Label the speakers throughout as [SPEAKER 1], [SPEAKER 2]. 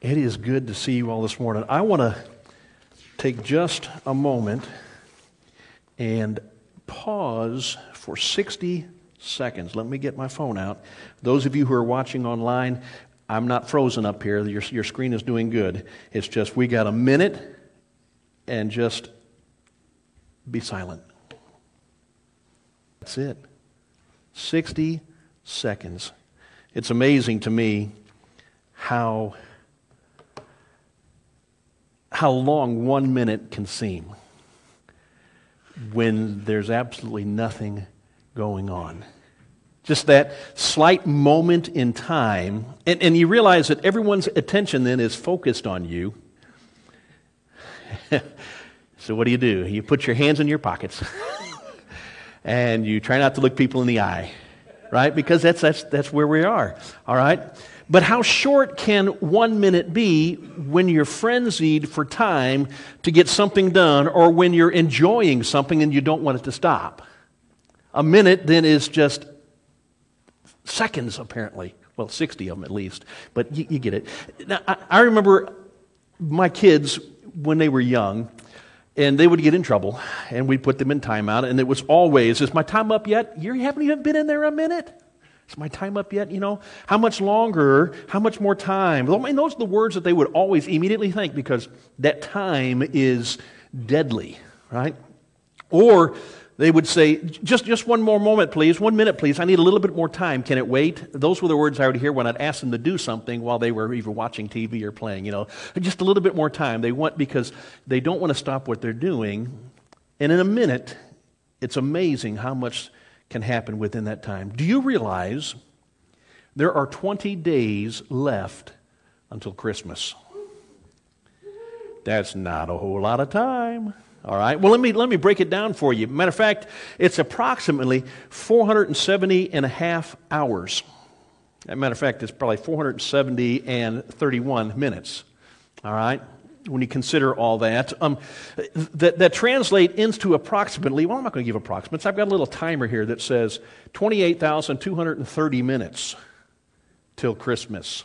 [SPEAKER 1] It is good to see you all this morning. I want to take just a moment and pause for 60 seconds. Let me get my phone out. Those of you who are watching online, I'm not frozen up here. Your, your screen is doing good. It's just we got a minute and just be silent. That's it. 60 seconds. It's amazing to me how how long one minute can seem when there's absolutely nothing going on. Just that slight moment in time, and, and you realize that everyone's attention then is focused on you. so, what do you do? You put your hands in your pockets and you try not to look people in the eye, right? Because that's, that's, that's where we are, all right? But how short can one minute be when you're frenzied for time to get something done or when you're enjoying something and you don't want it to stop? A minute then is just seconds, apparently. Well, 60 of them at least, but you, you get it. Now, I, I remember my kids when they were young, and they would get in trouble, and we'd put them in timeout, and it was always, Is my time up yet? You haven't even been in there a minute? Is my time up yet? You know, how much longer? How much more time? I mean, those are the words that they would always immediately think because that time is deadly, right? Or they would say, just, just one more moment, please. One minute, please. I need a little bit more time. Can it wait? Those were the words I would hear when I'd ask them to do something while they were either watching TV or playing, you know. Just a little bit more time. They want, because they don't want to stop what they're doing. And in a minute, it's amazing how much can happen within that time. Do you realize there are 20 days left until Christmas? That's not a whole lot of time. All right. Well, let me, let me break it down for you. Matter of fact, it's approximately 470 and a half hours. As a matter of fact, it's probably 470 and 31 minutes. All right when you consider all that, um, that, that translate into approximately, well, I'm not going to give approximates. I've got a little timer here that says 28,230 minutes till Christmas.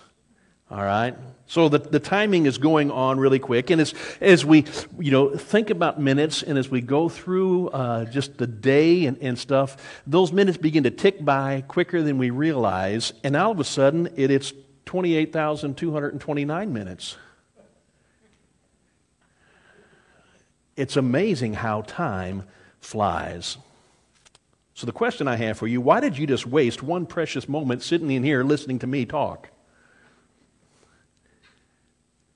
[SPEAKER 1] All right? So the, the timing is going on really quick. And as, as we, you know, think about minutes and as we go through uh, just the day and, and stuff, those minutes begin to tick by quicker than we realize. And all of a sudden, it, it's 28,229 minutes. It's amazing how time flies. So, the question I have for you why did you just waste one precious moment sitting in here listening to me talk?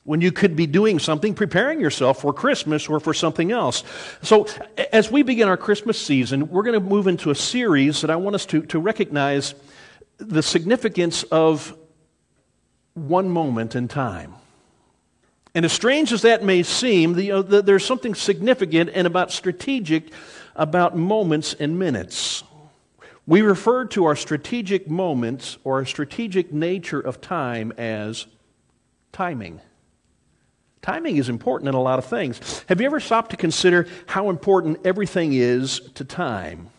[SPEAKER 1] When you could be doing something, preparing yourself for Christmas or for something else. So, as we begin our Christmas season, we're going to move into a series that I want us to, to recognize the significance of one moment in time. And as strange as that may seem, the, uh, the, there's something significant and about strategic about moments and minutes. We refer to our strategic moments or our strategic nature of time as timing. Timing is important in a lot of things. Have you ever stopped to consider how important everything is to time?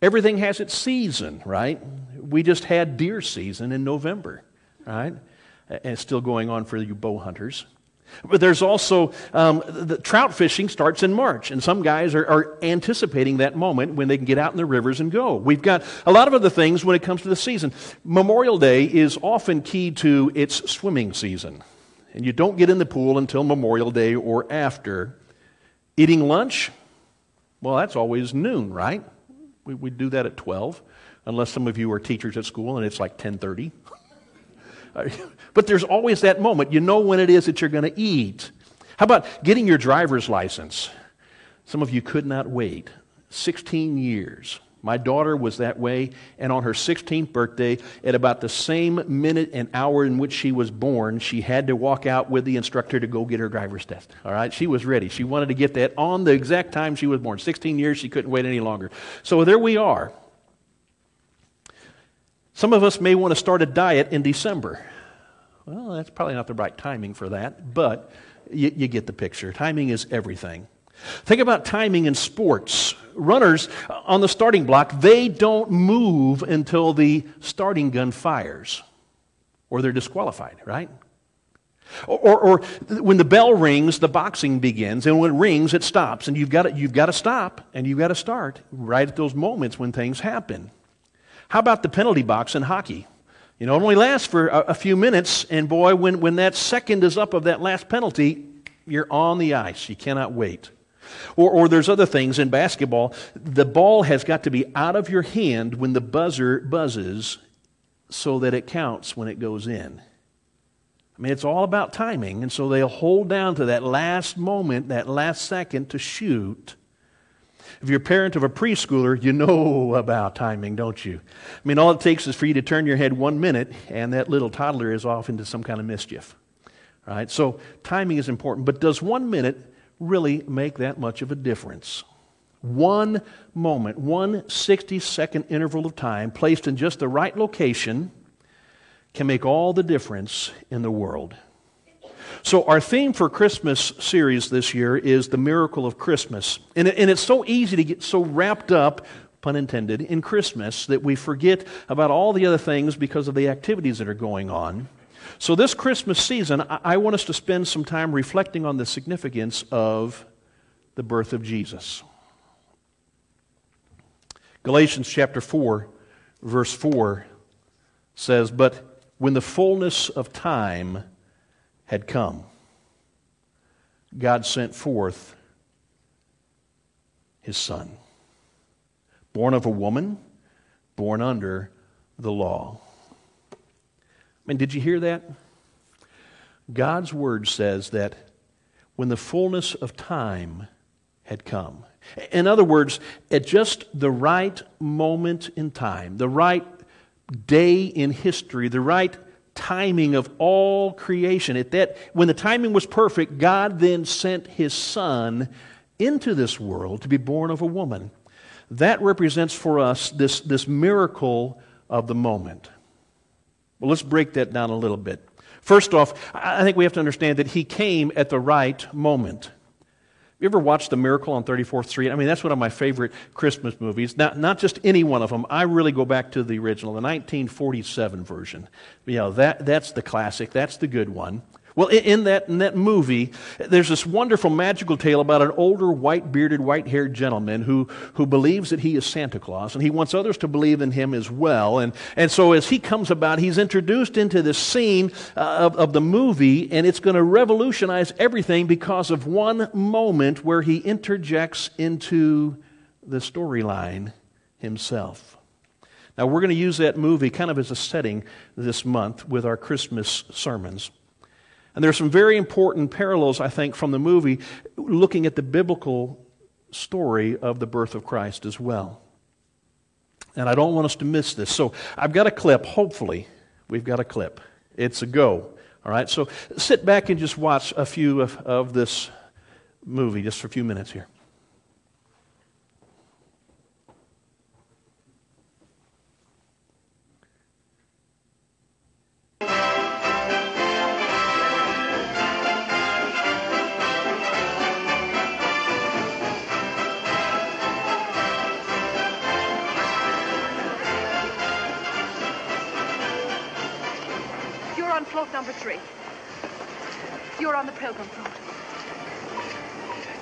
[SPEAKER 1] Everything has its season, right? We just had deer season in November, right? And still going on for you bow hunters. But there's also um, the trout fishing starts in March, and some guys are, are, anticipating that moment when they can get out in the rivers and go. We've got a lot of other things when it comes to the season. Memorial Day is often key to its swimming season, and you don't get in the pool until Memorial Day or after. Eating lunch, well, that's always noon, right? We, we do that at 12, unless some of you are teachers at school and it's like 1030. But there's always that moment. You know when it is that you're going to eat. How about getting your driver's license? Some of you could not wait. 16 years. My daughter was that way, and on her 16th birthday, at about the same minute and hour in which she was born, she had to walk out with the instructor to go get her driver's test. All right? She was ready. She wanted to get that on the exact time she was born. 16 years, she couldn't wait any longer. So there we are. Some of us may want to start a diet in December. Well, that's probably not the right timing for that, but you, you, get the picture. Timing is everything. Think about timing in sports. Runners on the starting block, they don't move until the starting gun fires or they're disqualified, right? Or, or, or, when the bell rings, the boxing begins, and when it rings, it stops. And you've got to, you've got to stop and you've got to start right at those moments when things happen. How about the penalty box in hockey? You know, it only lasts for a, a few minutes, and boy, when, when that second is up of that last penalty, you're on the ice. You cannot wait. Or, or there's other things in basketball. The ball has got to be out of your hand when the buzzer buzzes so that it counts when it goes in. I mean, it's all about timing, and so they'll hold down to that last moment, that last second to shoot. If you're a parent of a preschooler, you know about timing, don't you? I mean, all it takes is for you to turn your head one minute, and that little toddler is off into some kind of mischief. Right? So, timing is important, but does one minute really make that much of a difference? One moment, one 60 second interval of time placed in just the right location can make all the difference in the world. So, our theme for Christmas series this year is the miracle of Christmas. And, and it's so easy to get so wrapped up, pun intended, in Christmas that we forget about all the other things because of the activities that are going on. So, this Christmas season, I, I want us to spend some time reflecting on the significance of the birth of Jesus. Galatians chapter 4, verse 4 says, But when the fullness of time had come, God sent forth his son, born of a woman, born under the law. I mean, did you hear that? God's word says that when the fullness of time had come, in other words, at just the right moment in time, the right day in history, the right timing of all creation. At that, when the timing was perfect, God then sent his son into this world to be born of a woman. That represents for us this, this miracle of the moment. Well, let's break that down a little bit. First off, I think we have to understand that he came at the right moment. You ever watched The Miracle on 34th Street? I mean, that's one of my favorite Christmas movies. Not, not just any one of them. I really go back to the original, the 1947 version. You know, that, that's the classic. That's the good one. Well, in that, in that movie, there's this wonderful magical tale about an older, white bearded, white haired gentleman who, who believes that he is Santa Claus, and he wants others to believe in him as well. And, and so, as he comes about, he's introduced into this scene uh, of, of the movie, and it's going to revolutionize everything because of one moment where he interjects into the storyline himself. Now, we're going to use that movie kind of as a setting this month with our Christmas sermons. And there are some very important parallels, I think, from the movie looking at the biblical story of the birth of Christ as well. And I don't want us to miss this. So I've got a clip. Hopefully, we've got a clip. It's a go. All right? So sit back and just watch a few of, of this movie just for a few minutes here.
[SPEAKER 2] On the pilgrim float.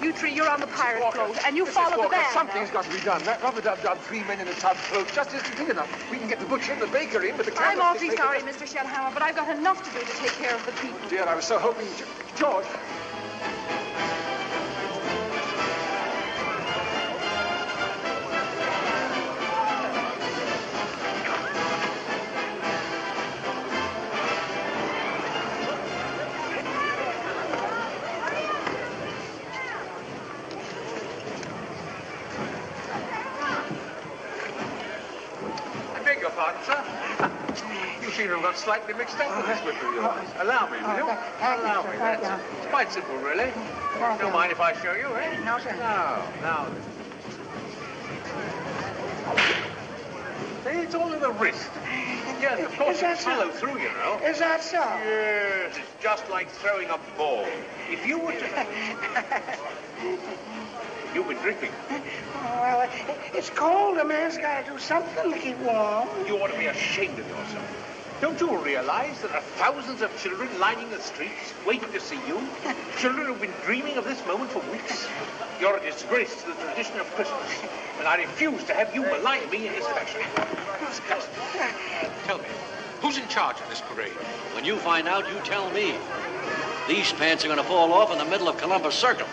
[SPEAKER 2] You three, you're on the pirate Walker, float, and you follow Walker, the band.
[SPEAKER 3] Something's got to be done. That rub-a-dub-dub, three men in a tub float just isn't big enough. We can get the butcher and the baker in, but the
[SPEAKER 2] I'm awfully sorry, Mr. Shellhammer, but I've got enough to do to take care of the people.
[SPEAKER 3] Dear, I was so hoping... You George, slightly mixed up with this whip of yours. Allow me, will you? Allow me. That's it's quite simple, really. Don't mind if I show you, eh?
[SPEAKER 2] No, sir.
[SPEAKER 3] No, now. See, it's all in the wrist. Yes, of course, it's follow through, you know.
[SPEAKER 2] Is that so?
[SPEAKER 3] Yes, it's just like throwing a ball. If you were to... You've been drinking.
[SPEAKER 2] Well, it's cold. A man's got to do something to keep warm.
[SPEAKER 3] You ought to be ashamed of yourself. Don't you realize there are thousands of children lining the streets waiting to see you? children who've been dreaming of this moment for weeks. You're a disgrace to the tradition of Christmas, and I refuse to have you malign me in this fashion. Tell me, who's in charge of this parade?
[SPEAKER 4] When you find out, you tell me. These pants are going to fall off in the middle of Columbus Circle.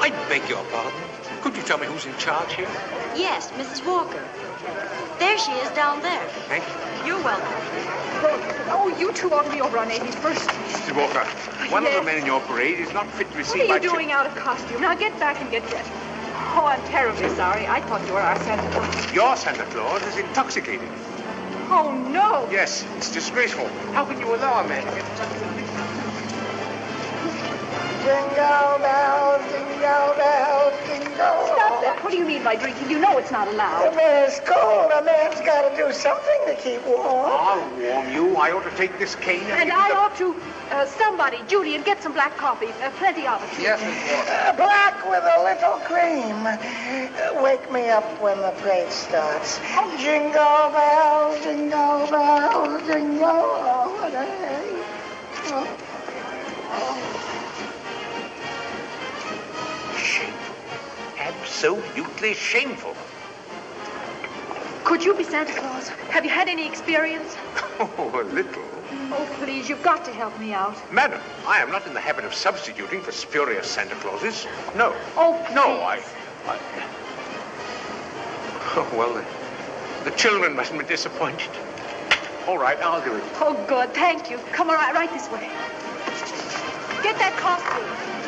[SPEAKER 3] I beg your pardon. Could you tell me who's in charge here?
[SPEAKER 5] Yes, Mrs. Walker. There she is down there.
[SPEAKER 3] Thank you.
[SPEAKER 5] You're welcome.
[SPEAKER 2] Oh, you two ought to be over on 81st Street.
[SPEAKER 3] Mr. Walker, one of the men in your parade is not fit to receive
[SPEAKER 2] What are you doing out of costume? Now get back and get dressed. Oh, I'm terribly sorry. I thought you were our Santa Claus.
[SPEAKER 3] Your Santa Claus is intoxicated.
[SPEAKER 2] Oh, no.
[SPEAKER 3] Yes, it's disgraceful. How can you allow a man to get such a
[SPEAKER 6] Jingle bells, jingle bells, jingle.
[SPEAKER 2] Stop that. What do you mean by drinking? You know it's not allowed.
[SPEAKER 6] When it's cold, a man's got to do something to keep warm.
[SPEAKER 3] I'll warm you. I ought to take this cane and,
[SPEAKER 2] And I
[SPEAKER 3] the-
[SPEAKER 2] ought to, uh, somebody, Julian, get some black coffee. Uh, plenty of it.
[SPEAKER 3] Yes, Miss
[SPEAKER 6] Uh, black with a little cream. Uh, wake me up when the parade starts. Jingle bells, jingle bells, jingle all the way.
[SPEAKER 3] Absolutely shameful.
[SPEAKER 2] Could you be Santa Claus? Have you had any experience?
[SPEAKER 3] Oh, a little.
[SPEAKER 2] Oh, please, you've got to help me out.
[SPEAKER 3] Madam, I am not in the habit of substituting for spurious Santa Clauses. No.
[SPEAKER 2] Oh,
[SPEAKER 3] No,
[SPEAKER 2] please.
[SPEAKER 3] I... I... Oh, well, the, the children mustn't be disappointed. All right, I'll do it.
[SPEAKER 2] Oh, good. Thank you. Come right, right this way. Get that costume.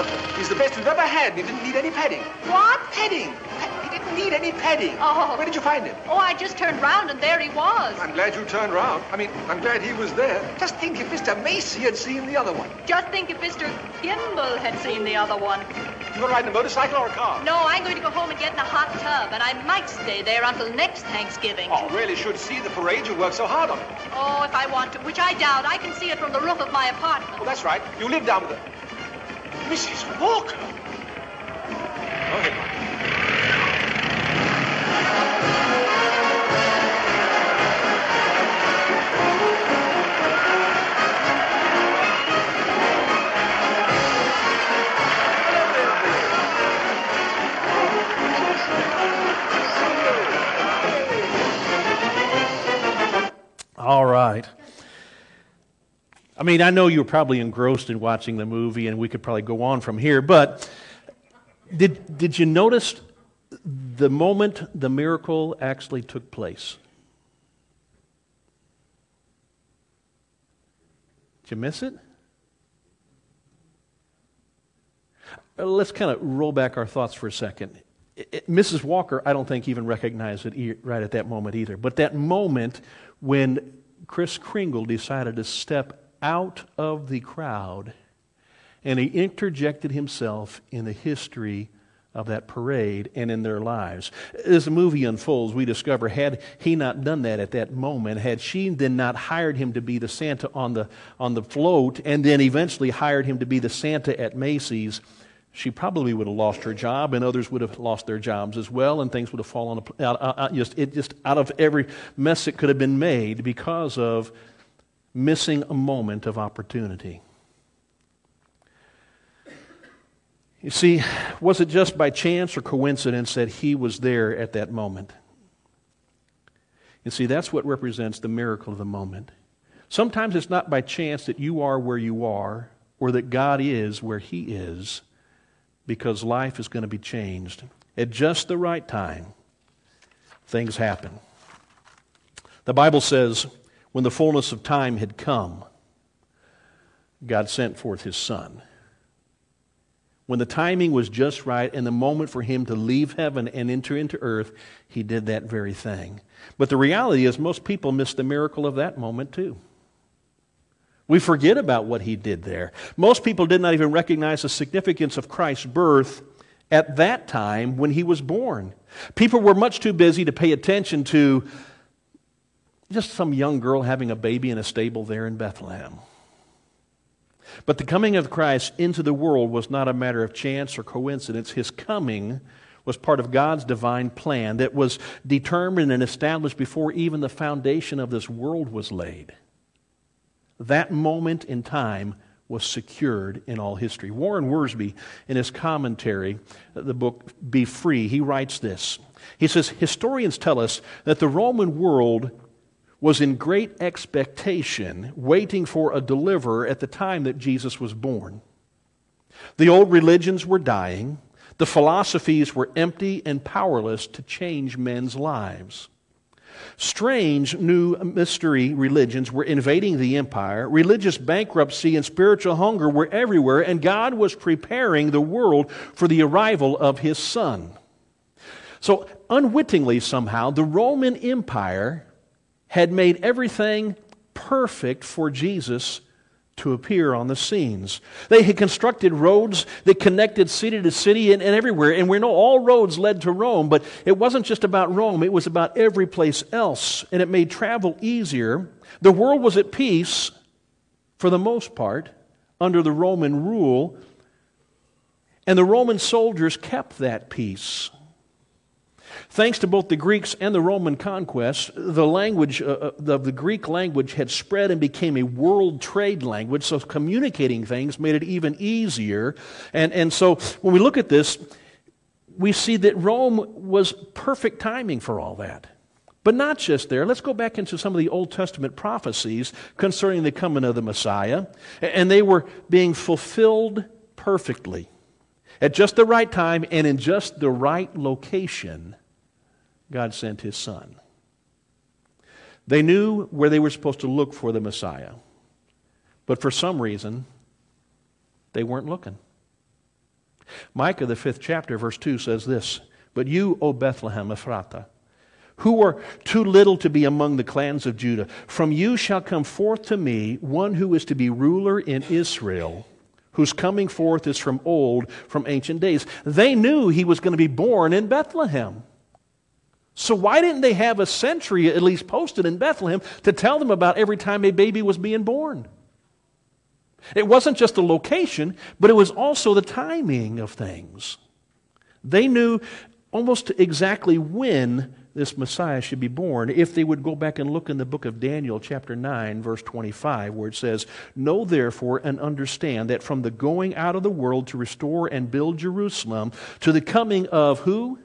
[SPEAKER 3] Wonderful. He's the best we've ever had. He didn't need any padding.
[SPEAKER 2] What?
[SPEAKER 3] Padding? He didn't need any padding.
[SPEAKER 2] Oh.
[SPEAKER 3] Where did you find him?
[SPEAKER 2] Oh, I just turned round and there he was.
[SPEAKER 7] I'm glad you turned round. I mean, I'm glad he was there.
[SPEAKER 3] Just think if Mr. Macy had seen the other one.
[SPEAKER 2] Just think if Mr. Gimbel had seen the other one.
[SPEAKER 3] You gonna ride in a motorcycle or a car?
[SPEAKER 2] No, I'm going to go home and get in a hot tub, and I might stay there until next Thanksgiving.
[SPEAKER 7] Oh, really should see the parade. You work so hard on it.
[SPEAKER 2] Oh, if I want to, which I doubt. I can see it from the roof of my apartment.
[SPEAKER 7] Oh, that's right. You live down with the...
[SPEAKER 3] Mrs. Walker.
[SPEAKER 1] I mean, I know you were probably engrossed in watching the movie, and we could probably go on from here, but did, did you notice the moment the miracle actually took place? Did you miss it? Uh, Let's kind of roll back our thoughts for a second. I- I- Mrs. Walker, I don't think even recognized it e- right at that moment either. But that moment when Kris Kringle decided to step out of the crowd and he interjected himself in the history of that parade and in their lives. As the movie unfolds, we discover had he not done that at that moment, had she then not hired him to be the Santa on the, on the float and then eventually hired him to be the Santa at Macy's, she probably would have lost her job, and others would have lost their jobs as well, and things would have fallen out, out, out- just, it just out of every mess that could have been made because of missing a moment of opportunity. You see, was it just by chance or coincidence that he was there at that moment? You see, that's what represents the miracle of the moment. Sometimes it's not by chance that you are where you are or that God is where he is because life is going to be changed. At just the right time, things happen. The Bible says, when the fullness of time had come, God sent forth his son. When the timing was just right and the moment for him to leave heaven and enter into earth, he did that very thing. But the reality is, most people miss the miracle of that moment too. We forget about what he did there. Most people did not even recognize the significance of Christ's birth at that time when he was born. People were much too busy to pay attention to just some young girl having a baby in a stable there in Bethlehem. But the coming of Christ into the world was not a matter of chance or coincidence. His coming was part of God's divine plan that was determined and established before even the foundation of this world was laid that moment in time was secured in all history. Warren Wiersbe, in his commentary, uh, the book Be Free, he writes this. He says, Historians tell us that the Roman world was in great expectation, waiting for a deliverer at the time that Jesus was born. The old religions were dying, the philosophies were empty and powerless to change men's lives. Strange new mystery religions were invading the empire. Religious bankruptcy and spiritual hunger were everywhere, and God was preparing the world for the arrival of his son. So, unwittingly, somehow, the Roman Empire had made everything perfect for Jesus to appear on the scenes. They had constructed roads that connected city to city and, and, everywhere. And we know all roads led to Rome, but it wasn't just about Rome, it was about every place else. And it made travel easier. The world was at peace, for the most part, under the Roman rule. And the Roman soldiers kept that peace. Thanks to both the Greeks and the Roman conquest, the language uh, uh of the Greek language had spread and became a world trade language, so communicating things made it even easier. And, and so when we look at this, we see that Rome was perfect timing for all that. But not just there. Let's go back into some of the Old Testament prophecies concerning the coming of the Messiah. And they were being fulfilled perfectly at just the right time and in just the right location God sent his son. They knew where they were supposed to look for the Messiah, but for some reason, they weren't looking. Micah, the fifth chapter, verse 2 says this But you, O Bethlehem Ephrathah, who are too little to be among the clans of Judah, from you shall come forth to me one who is to be ruler in Israel whose coming forth is from old, from ancient days. They knew he was going to be born in Bethlehem. So, why didn't they have a sentry at least posted in Bethlehem to tell them about every time a baby was being born? It wasn't just the location, but it was also the timing of things. They knew almost exactly when this Messiah should be born if they would go back and look in the book of Daniel, chapter 9, verse 25, where it says, Know therefore and understand that from the going out of the world to restore and build Jerusalem to the coming of who?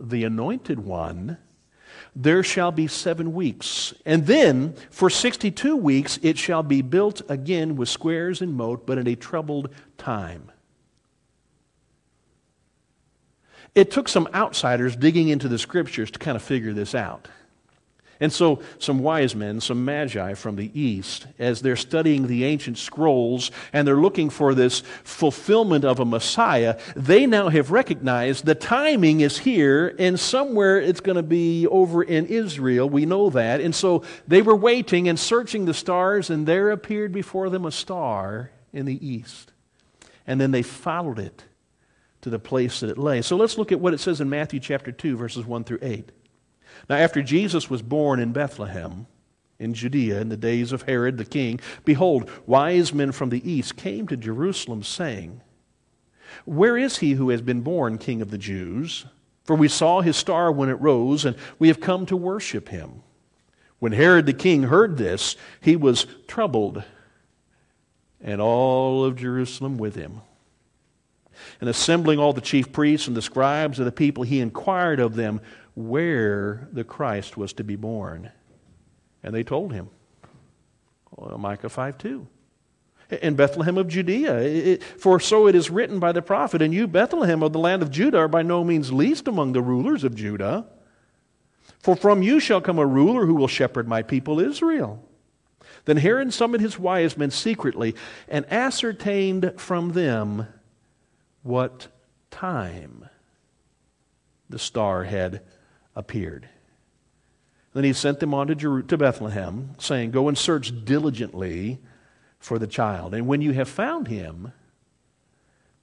[SPEAKER 1] The anointed one, there shall be seven weeks. And then for 62 weeks it shall be built again with squares and moat, but in a troubled time. It took some outsiders digging into the scriptures to kind of figure this out. And so, some wise men, some magi from the east, as they're studying the ancient scrolls and they're looking for this fulfillment of a Messiah, they now have recognized the timing is here and somewhere it's going to be over in Israel. We know that. And so they were waiting and searching the stars, and there appeared before them a star in the east. And then they followed it to the place that it lay. So let's look at what it says in Matthew chapter 2, verses 1 through 8. Now, after Jesus was born in Bethlehem, in Judea, in the days of Herod the king, behold, wise men from the east came to Jerusalem, saying, Where is he who has been born king of the Jews? For we saw his star when it rose, and we have come to worship him. When Herod the king heard this, he was troubled, and all of Jerusalem with him. And assembling all the chief priests and the scribes of the people, he inquired of them where the Christ was to be born. And they told him. Well, Micah 5 2. In Bethlehem of Judea. It, for so it is written by the prophet, And you, Bethlehem of the land of Judah, are by no means least among the rulers of Judah. For from you shall come a ruler who will shepherd my people Israel. Then Herod summoned his wise men secretly and ascertained from them what time the star had appeared. Then he sent them on to, Jer- to Bethlehem, saying, Go and search diligently for the child. And when you have found him,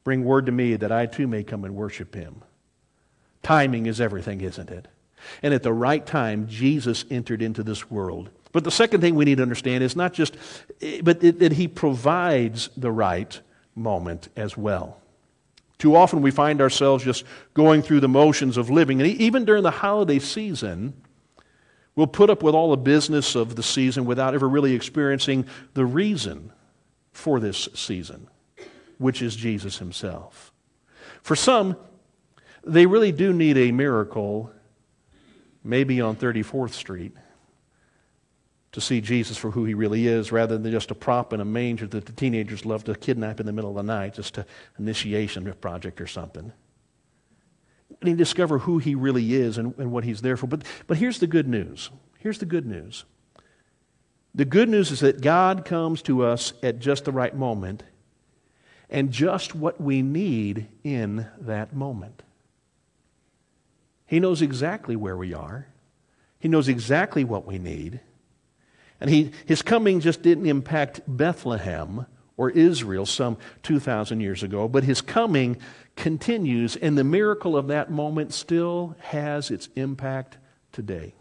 [SPEAKER 1] bring word to me that I too may come and worship him. Timing is everything, isn't it? And at the right time, Jesus entered into this world. But the second thing we need to understand is not just, eh, but that he provides the right moment as well. Too often we find ourselves just going through the motions of living. And even during the holiday season, we'll put up with all the business of the season without ever really experiencing the reason for this season, which is Jesus himself. For some, they really do need a miracle, maybe on 34th Street, to see Jesus for who he really is, rather than just a prop in a manger that the teenagers love to kidnap in the middle of the night, just an initiation project or something. And he discover who he really is and, and what he's there for. But, but here's the good news. Here's the good news. The good news is that God comes to us at just the right moment and just what we need in that moment. He knows exactly where we are. He knows exactly what we need. And he, his coming just didn't impact Bethlehem or Israel some 2,000 years ago, but his coming continues, and the miracle of that moment still has its impact today.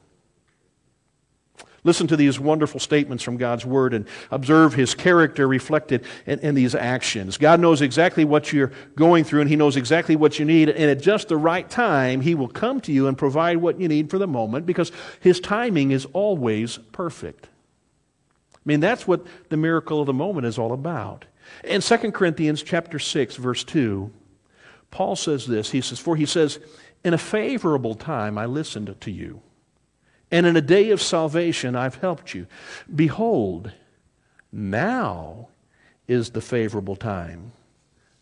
[SPEAKER 1] Listen to these wonderful statements from God's Word and observe His character reflected in, in, these actions. God knows exactly what you're going through, and He knows exactly what you need. And at just the right time, He will come to you and provide what you need for the moment because His timing is always perfect. I mean, that's what the miracle of the moment is all about. In 2 Corinthians chapter 6, verse 2, Paul says this. He says, For he says, In a favorable time I listened to you and in a day of salvation I've helped you. Behold, now is the favorable time.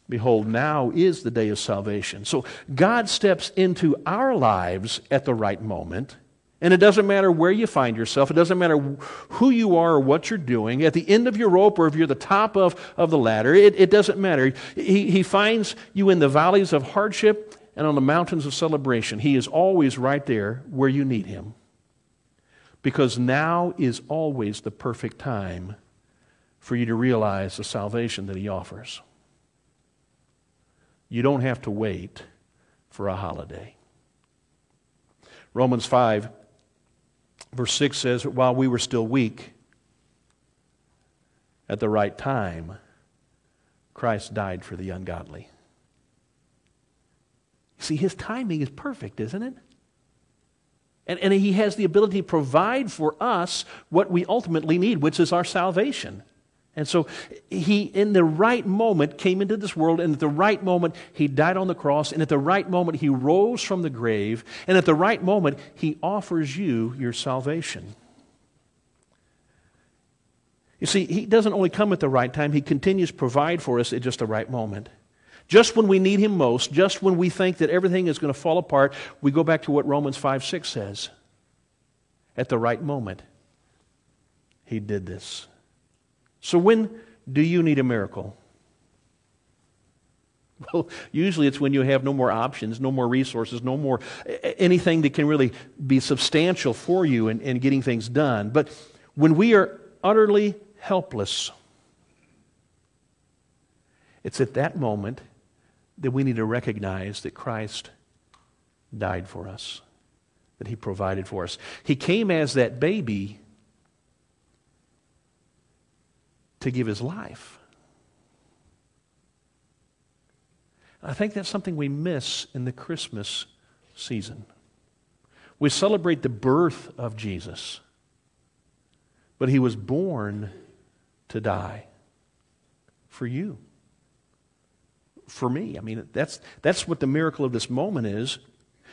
[SPEAKER 1] Behold, now is the day of salvation. So God steps into our lives at the right moment. And it doesn't matter where you find yourself, it doesn't matter who you are or what you're doing. At the end of your rope or if you're the top of, of the ladder, it, it doesn't matter. He, he finds you in the valleys of hardship and on the mountains of celebration. He is always right there where you need him because now is always the perfect time for you to realize the salvation that He offers. You don't have to wait for a holiday. Romans 5, verse 6 says, While we were still weak, at the right time, Christ died for the ungodly. See, his timing is perfect, isn't it? And, and he has the ability to provide for us what we ultimately need, which is our salvation. And so he, in the right moment, came into this world, and at the right moment, he died on the cross, and at the right moment, he rose from the grave, and at the right moment, he offers you your salvation. You see, he doesn't only come at the right time, he continues to provide for us at just the right moment. Just when we need Him most, just when we think that everything is going to fall apart, we go back to what Romans 5 6 says. At the right moment, He did this. So, when do you need a miracle? Well, usually it's when you have no more options, no more resources, no more anything that can really be substantial for you in, in getting things done. But when we are utterly helpless, it's at that moment that we need to recognize that Christ died for us, that He provided for us. He came as that baby to give His life. I think that's something we miss in the Christmas season. We celebrate the birth of Jesus, but He was born to die for you for me. I mean, that's, that's what the miracle of this moment is.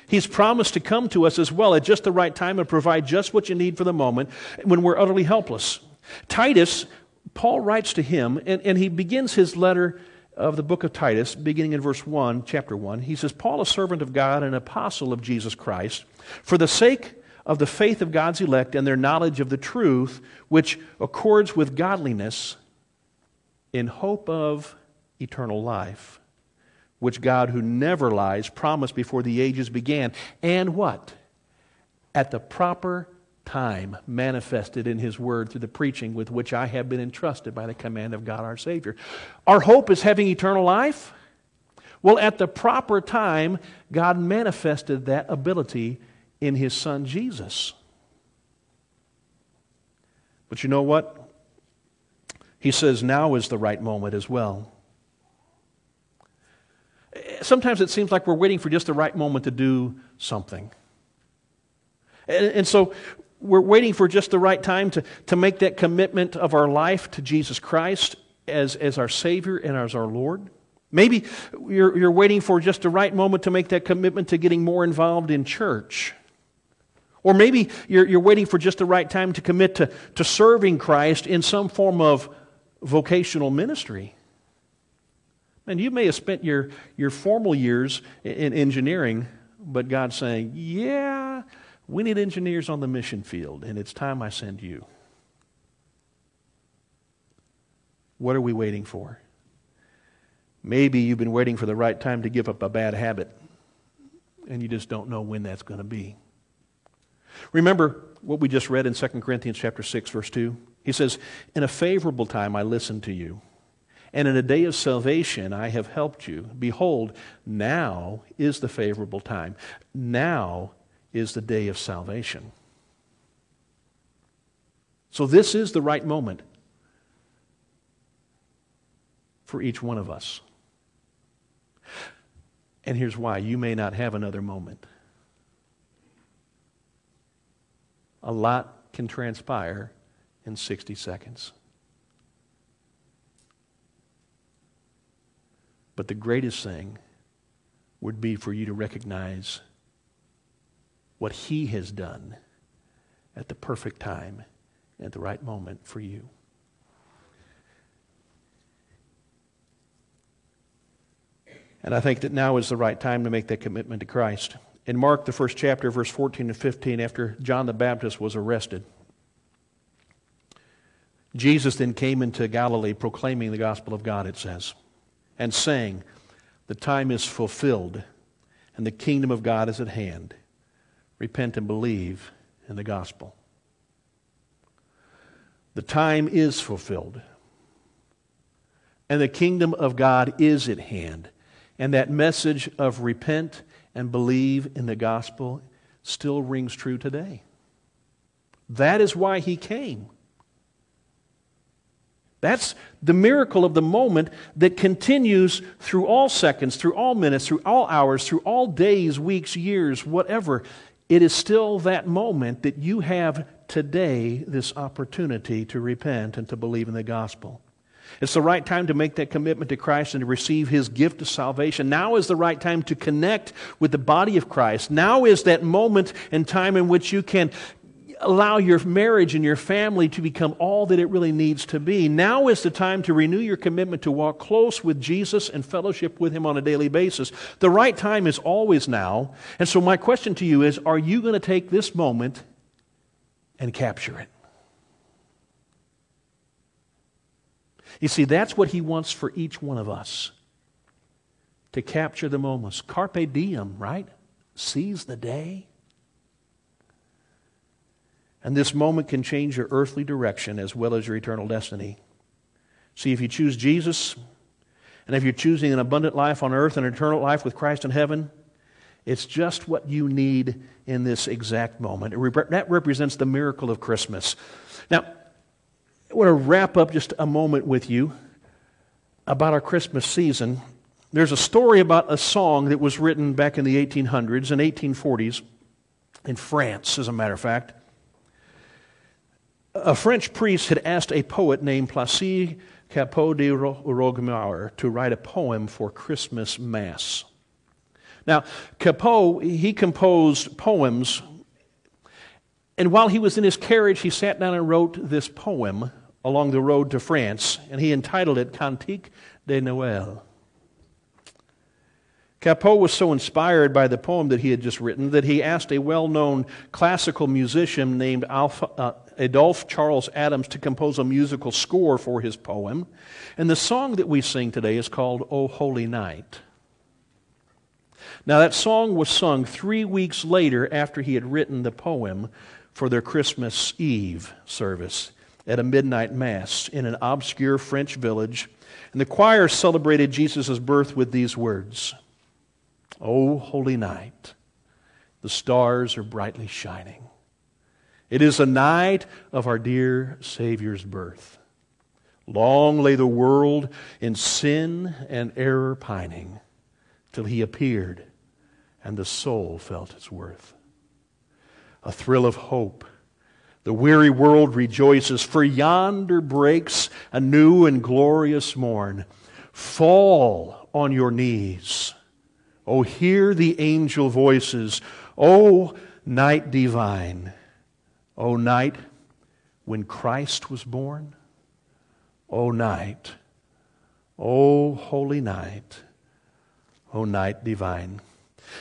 [SPEAKER 1] He's promised to come to us as well at just the right time and provide just what you need for the moment when we're utterly helpless. Titus, Paul writes to him, and, and he begins his letter of the book of Titus, beginning in verse 1, chapter 1. He says, Paul, a servant of God and apostle of Jesus Christ, for the sake of the faith of God's elect and their knowledge of the truth, which accords with godliness, in hope of eternal life, which God, who never lies, promised before the ages began, and what? At the proper time manifested in His Word through the preaching with which I have been entrusted by the command of God our Savior. Our hope is having eternal life. Well, at the proper time, God manifested that ability in His Son Jesus. But you know what? He says now is the right moment as well. Sometimes it seems like we're waiting for just the right moment to do something. And, and, so we're waiting for just the right time to, to make that commitment of our life to Jesus Christ as, as our Savior and as our Lord. Maybe you're, you're waiting for just the right moment to make that commitment to getting more involved in church. Or maybe you're, you're waiting for just the right time to commit to, to serving Christ in some form of vocational ministry. And you may have spent your, your formal years in engineering, but God's saying, yeah, we need engineers on the mission field, and it's time I send you. What are we waiting for? Maybe you've been waiting for the right time to give up a bad habit, and you just don't know when that's going to be. Remember what we just read in 2 Corinthians chapter 6 verse 2? He says, "In a favorable time I listened to you, and in a day of salvation I have helped you. Behold, now is the favorable time. Now is the day of salvation." So this is the right moment for each one of us. And here's why you may not have another moment. A lot can transpire in 60 seconds. But the greatest thing would be for you to recognize what He has done at the perfect time, at the right moment for you. And I think that now is the right time to make that commitment to Christ. In Mark, the first chapter, verse 14 and 15, after John the Baptist was arrested, Jesus then came into Galilee proclaiming the gospel of God, it says, and saying, The time is fulfilled, and the kingdom of God is at hand. Repent and believe in the gospel. The time is fulfilled, and the kingdom of God is at hand. And that message of repent and believe in the gospel still rings true today. That is why he came. That's the miracle of the moment that continues through all seconds, through all minutes, through all hours, through all days, weeks, years, whatever. It is still that moment that you have today this opportunity to repent and to believe in the gospel. It's the right time to make that commitment to Christ and to receive His gift of salvation. Now is the right time to connect with the body of Christ. Now is that moment and time in which you can allow your marriage and your family to become all that it really needs to be. Now is the time to renew your commitment to walk close with Jesus and fellowship with Him on a daily basis. The right time is always now. And so, my question to you is are you going to take this moment and capture it? You see, that's what he wants for each one of us to capture the moments. Carpe diem, right? Seize the day. And this moment can change your earthly direction as well as your eternal destiny. See, if you choose Jesus, and if you're choosing an abundant life on earth and eternal life with Christ in heaven, it's just what you need in this exact moment. That represents the miracle of Christmas. Now, I want to wrap up just a moment with you about our Christmas season. There's a story about a song that was written back in the 1800s and 1840s in France, as a matter of fact. A French priest had asked a poet named Placide Cappeau de Roquemaure to write a poem for Christmas Mass. Now, Cappeau, he composed poems, and while he was in his carriage, he sat down and wrote this poem along the road to France, and he entitled it Cantique de Noël. Cappeau was so inspired by the poem that he had just written that he asked a well known classical musician named Alpha, uh, Adolphe Charles Adams to compose a musical score for his poem. And the song that we sing today is called O Holy Night. Now, that song was sung three weeks later after he had written the poem for their Christmas Eve service at a midnight mass in an obscure French village. And the choir celebrated Jesus' birth with these words O holy night, the stars are brightly shining. It is a night of our dear Savior's birth. Long lay the world in sin and error pining, till he appeared and the soul felt its worth. A thrill of hope. The weary world rejoices, for yonder breaks a new and glorious morn. Fall on your knees Oh, hear the angel voices. Oh, night divine. Oh, night when Christ was born. O night. O holy night. O night divine.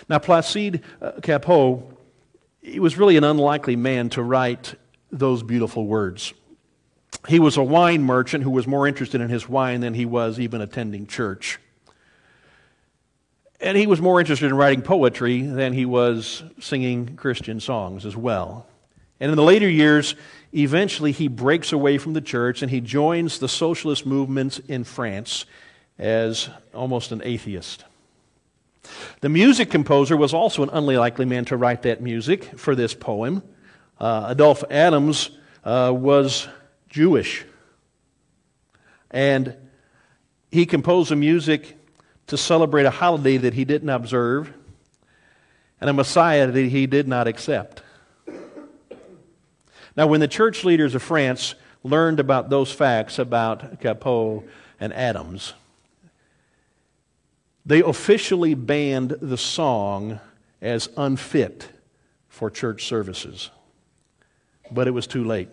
[SPEAKER 1] Now, Placide uh, Cappeau, he was really an unlikely man to write those beautiful words. He was a wine merchant who was more interested in his wine than he was even attending church. And he was more interested in writing poetry than he was singing Christian songs as well. And in the later years, eventually he breaks away from the church and he joins the socialist movement in France as almost an atheist. The music composer was also an unlikely man to write that music for this poem. Uh, Adolphe Adams uh, was Jewish. And he composed the music to celebrate a holiday that he didn't observe and a Messiah that he did not accept. Now, when the church leaders of France learned about those facts about Cappeau and Adams, they officially banned the song as unfit for church services. But it was too late.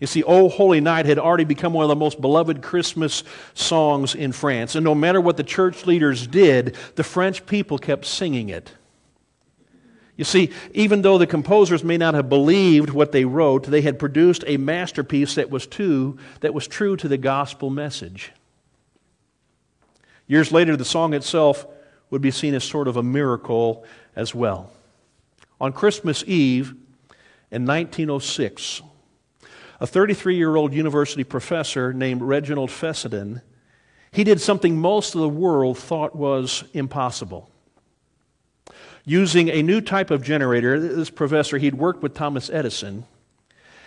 [SPEAKER 1] You see, O Holy Night had already become one of the most beloved Christmas songs in France. And no matter what the church leaders did, the French people kept singing it. You see, even though the composers may not have believed what they wrote, they had produced a masterpiece that was, too, that was true to the gospel message. Years later, the song itself would be seen as sort of a miracle as well. On Christmas Eve in 1906, a 33 year old university professor named Reginald Fessenden, he did something most of the world thought was impossible. Using a new type of generator, this professor, he'd worked with Thomas Edison.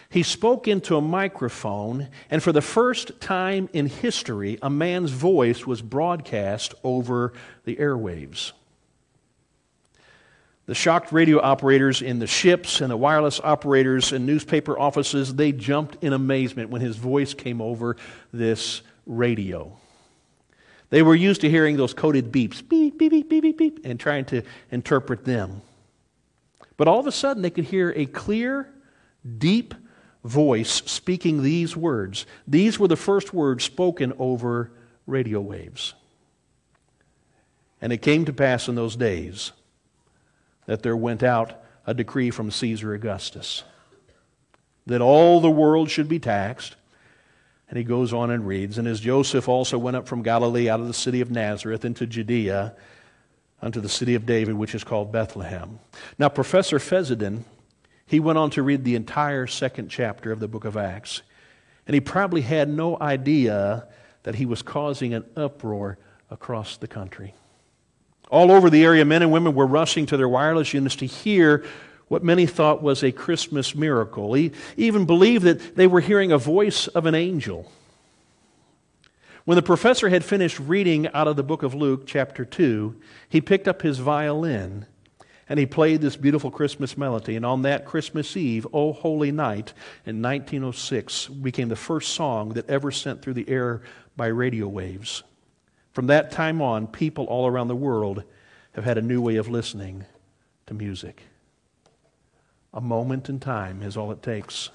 [SPEAKER 1] He spoke into a microphone, and for the first time in history, a man's voice was broadcast over the airwaves. The shocked radio operators in the ships and the wireless operators in newspaper offices, they jumped in amazement when his voice came over this radio. They were used to hearing those coded beeps, beep, beep, beep, beep, beep, beep, and trying to interpret them. But all of a sudden, they could hear a clear, deep voice speaking these words. These were the first words spoken over radio waves. And it came to pass in those days that there went out a decree from Caesar Augustus that all the world should be taxed. And he goes on and reads, And as Joseph also went up from Galilee out of the city of Nazareth into Judea unto the city of David, which is called Bethlehem. Now, Professor Fessenden, he went on to read the entire second chapter of the book of Acts. And he probably had no idea that he was causing an uproar across the country. All over the area, men and women were rushing to their wireless units to hear what many thought was a Christmas miracle. He even believed that they were hearing a voice of an angel. When the professor had finished reading out of the book of Luke, chapter 2, he picked up his violin and he played this beautiful Christmas melody. And on that Christmas Eve, O Holy Night, in 1906, became the first song that ever sent through the air by radio waves. From that time on, people all around the world have had a new way of listening to music. A moment in time is all it takes.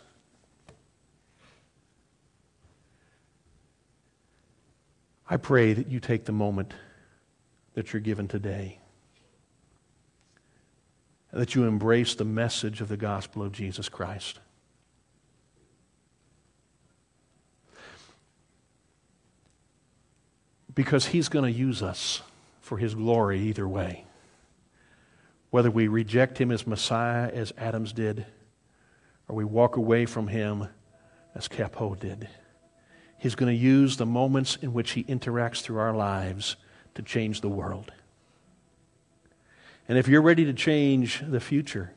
[SPEAKER 1] I pray that you take the moment that you're given today. That you embrace the message of the gospel of Jesus Christ. Because he's going to use us for his glory either way. Whether we reject him as Messiah, as Adams did, or we walk away from him as Cappeau did. He's going to use the moments in which he interacts through our lives to change the world. And if you're ready to change the future,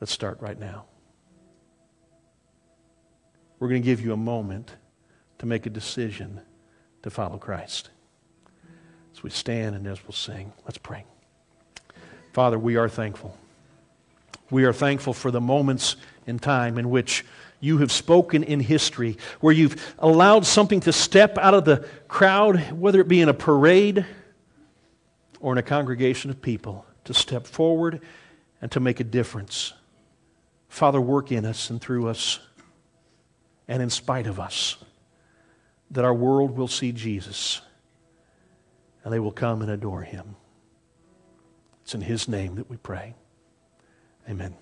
[SPEAKER 1] let's start right now. We're going to give you a moment to make a decision to follow Christ. As we stand and as we'll sing, let's pray. Father, we are thankful. We are thankful for the moments in time in which you have spoken in history, where you've allowed something to step out of the crowd, whether it be in a parade or in a congregation of people, to step forward and to make a difference. Father, work in us and through us and in spite of us, that our world will see Jesus and they will come and adore him. It's in his name that we pray. Amen.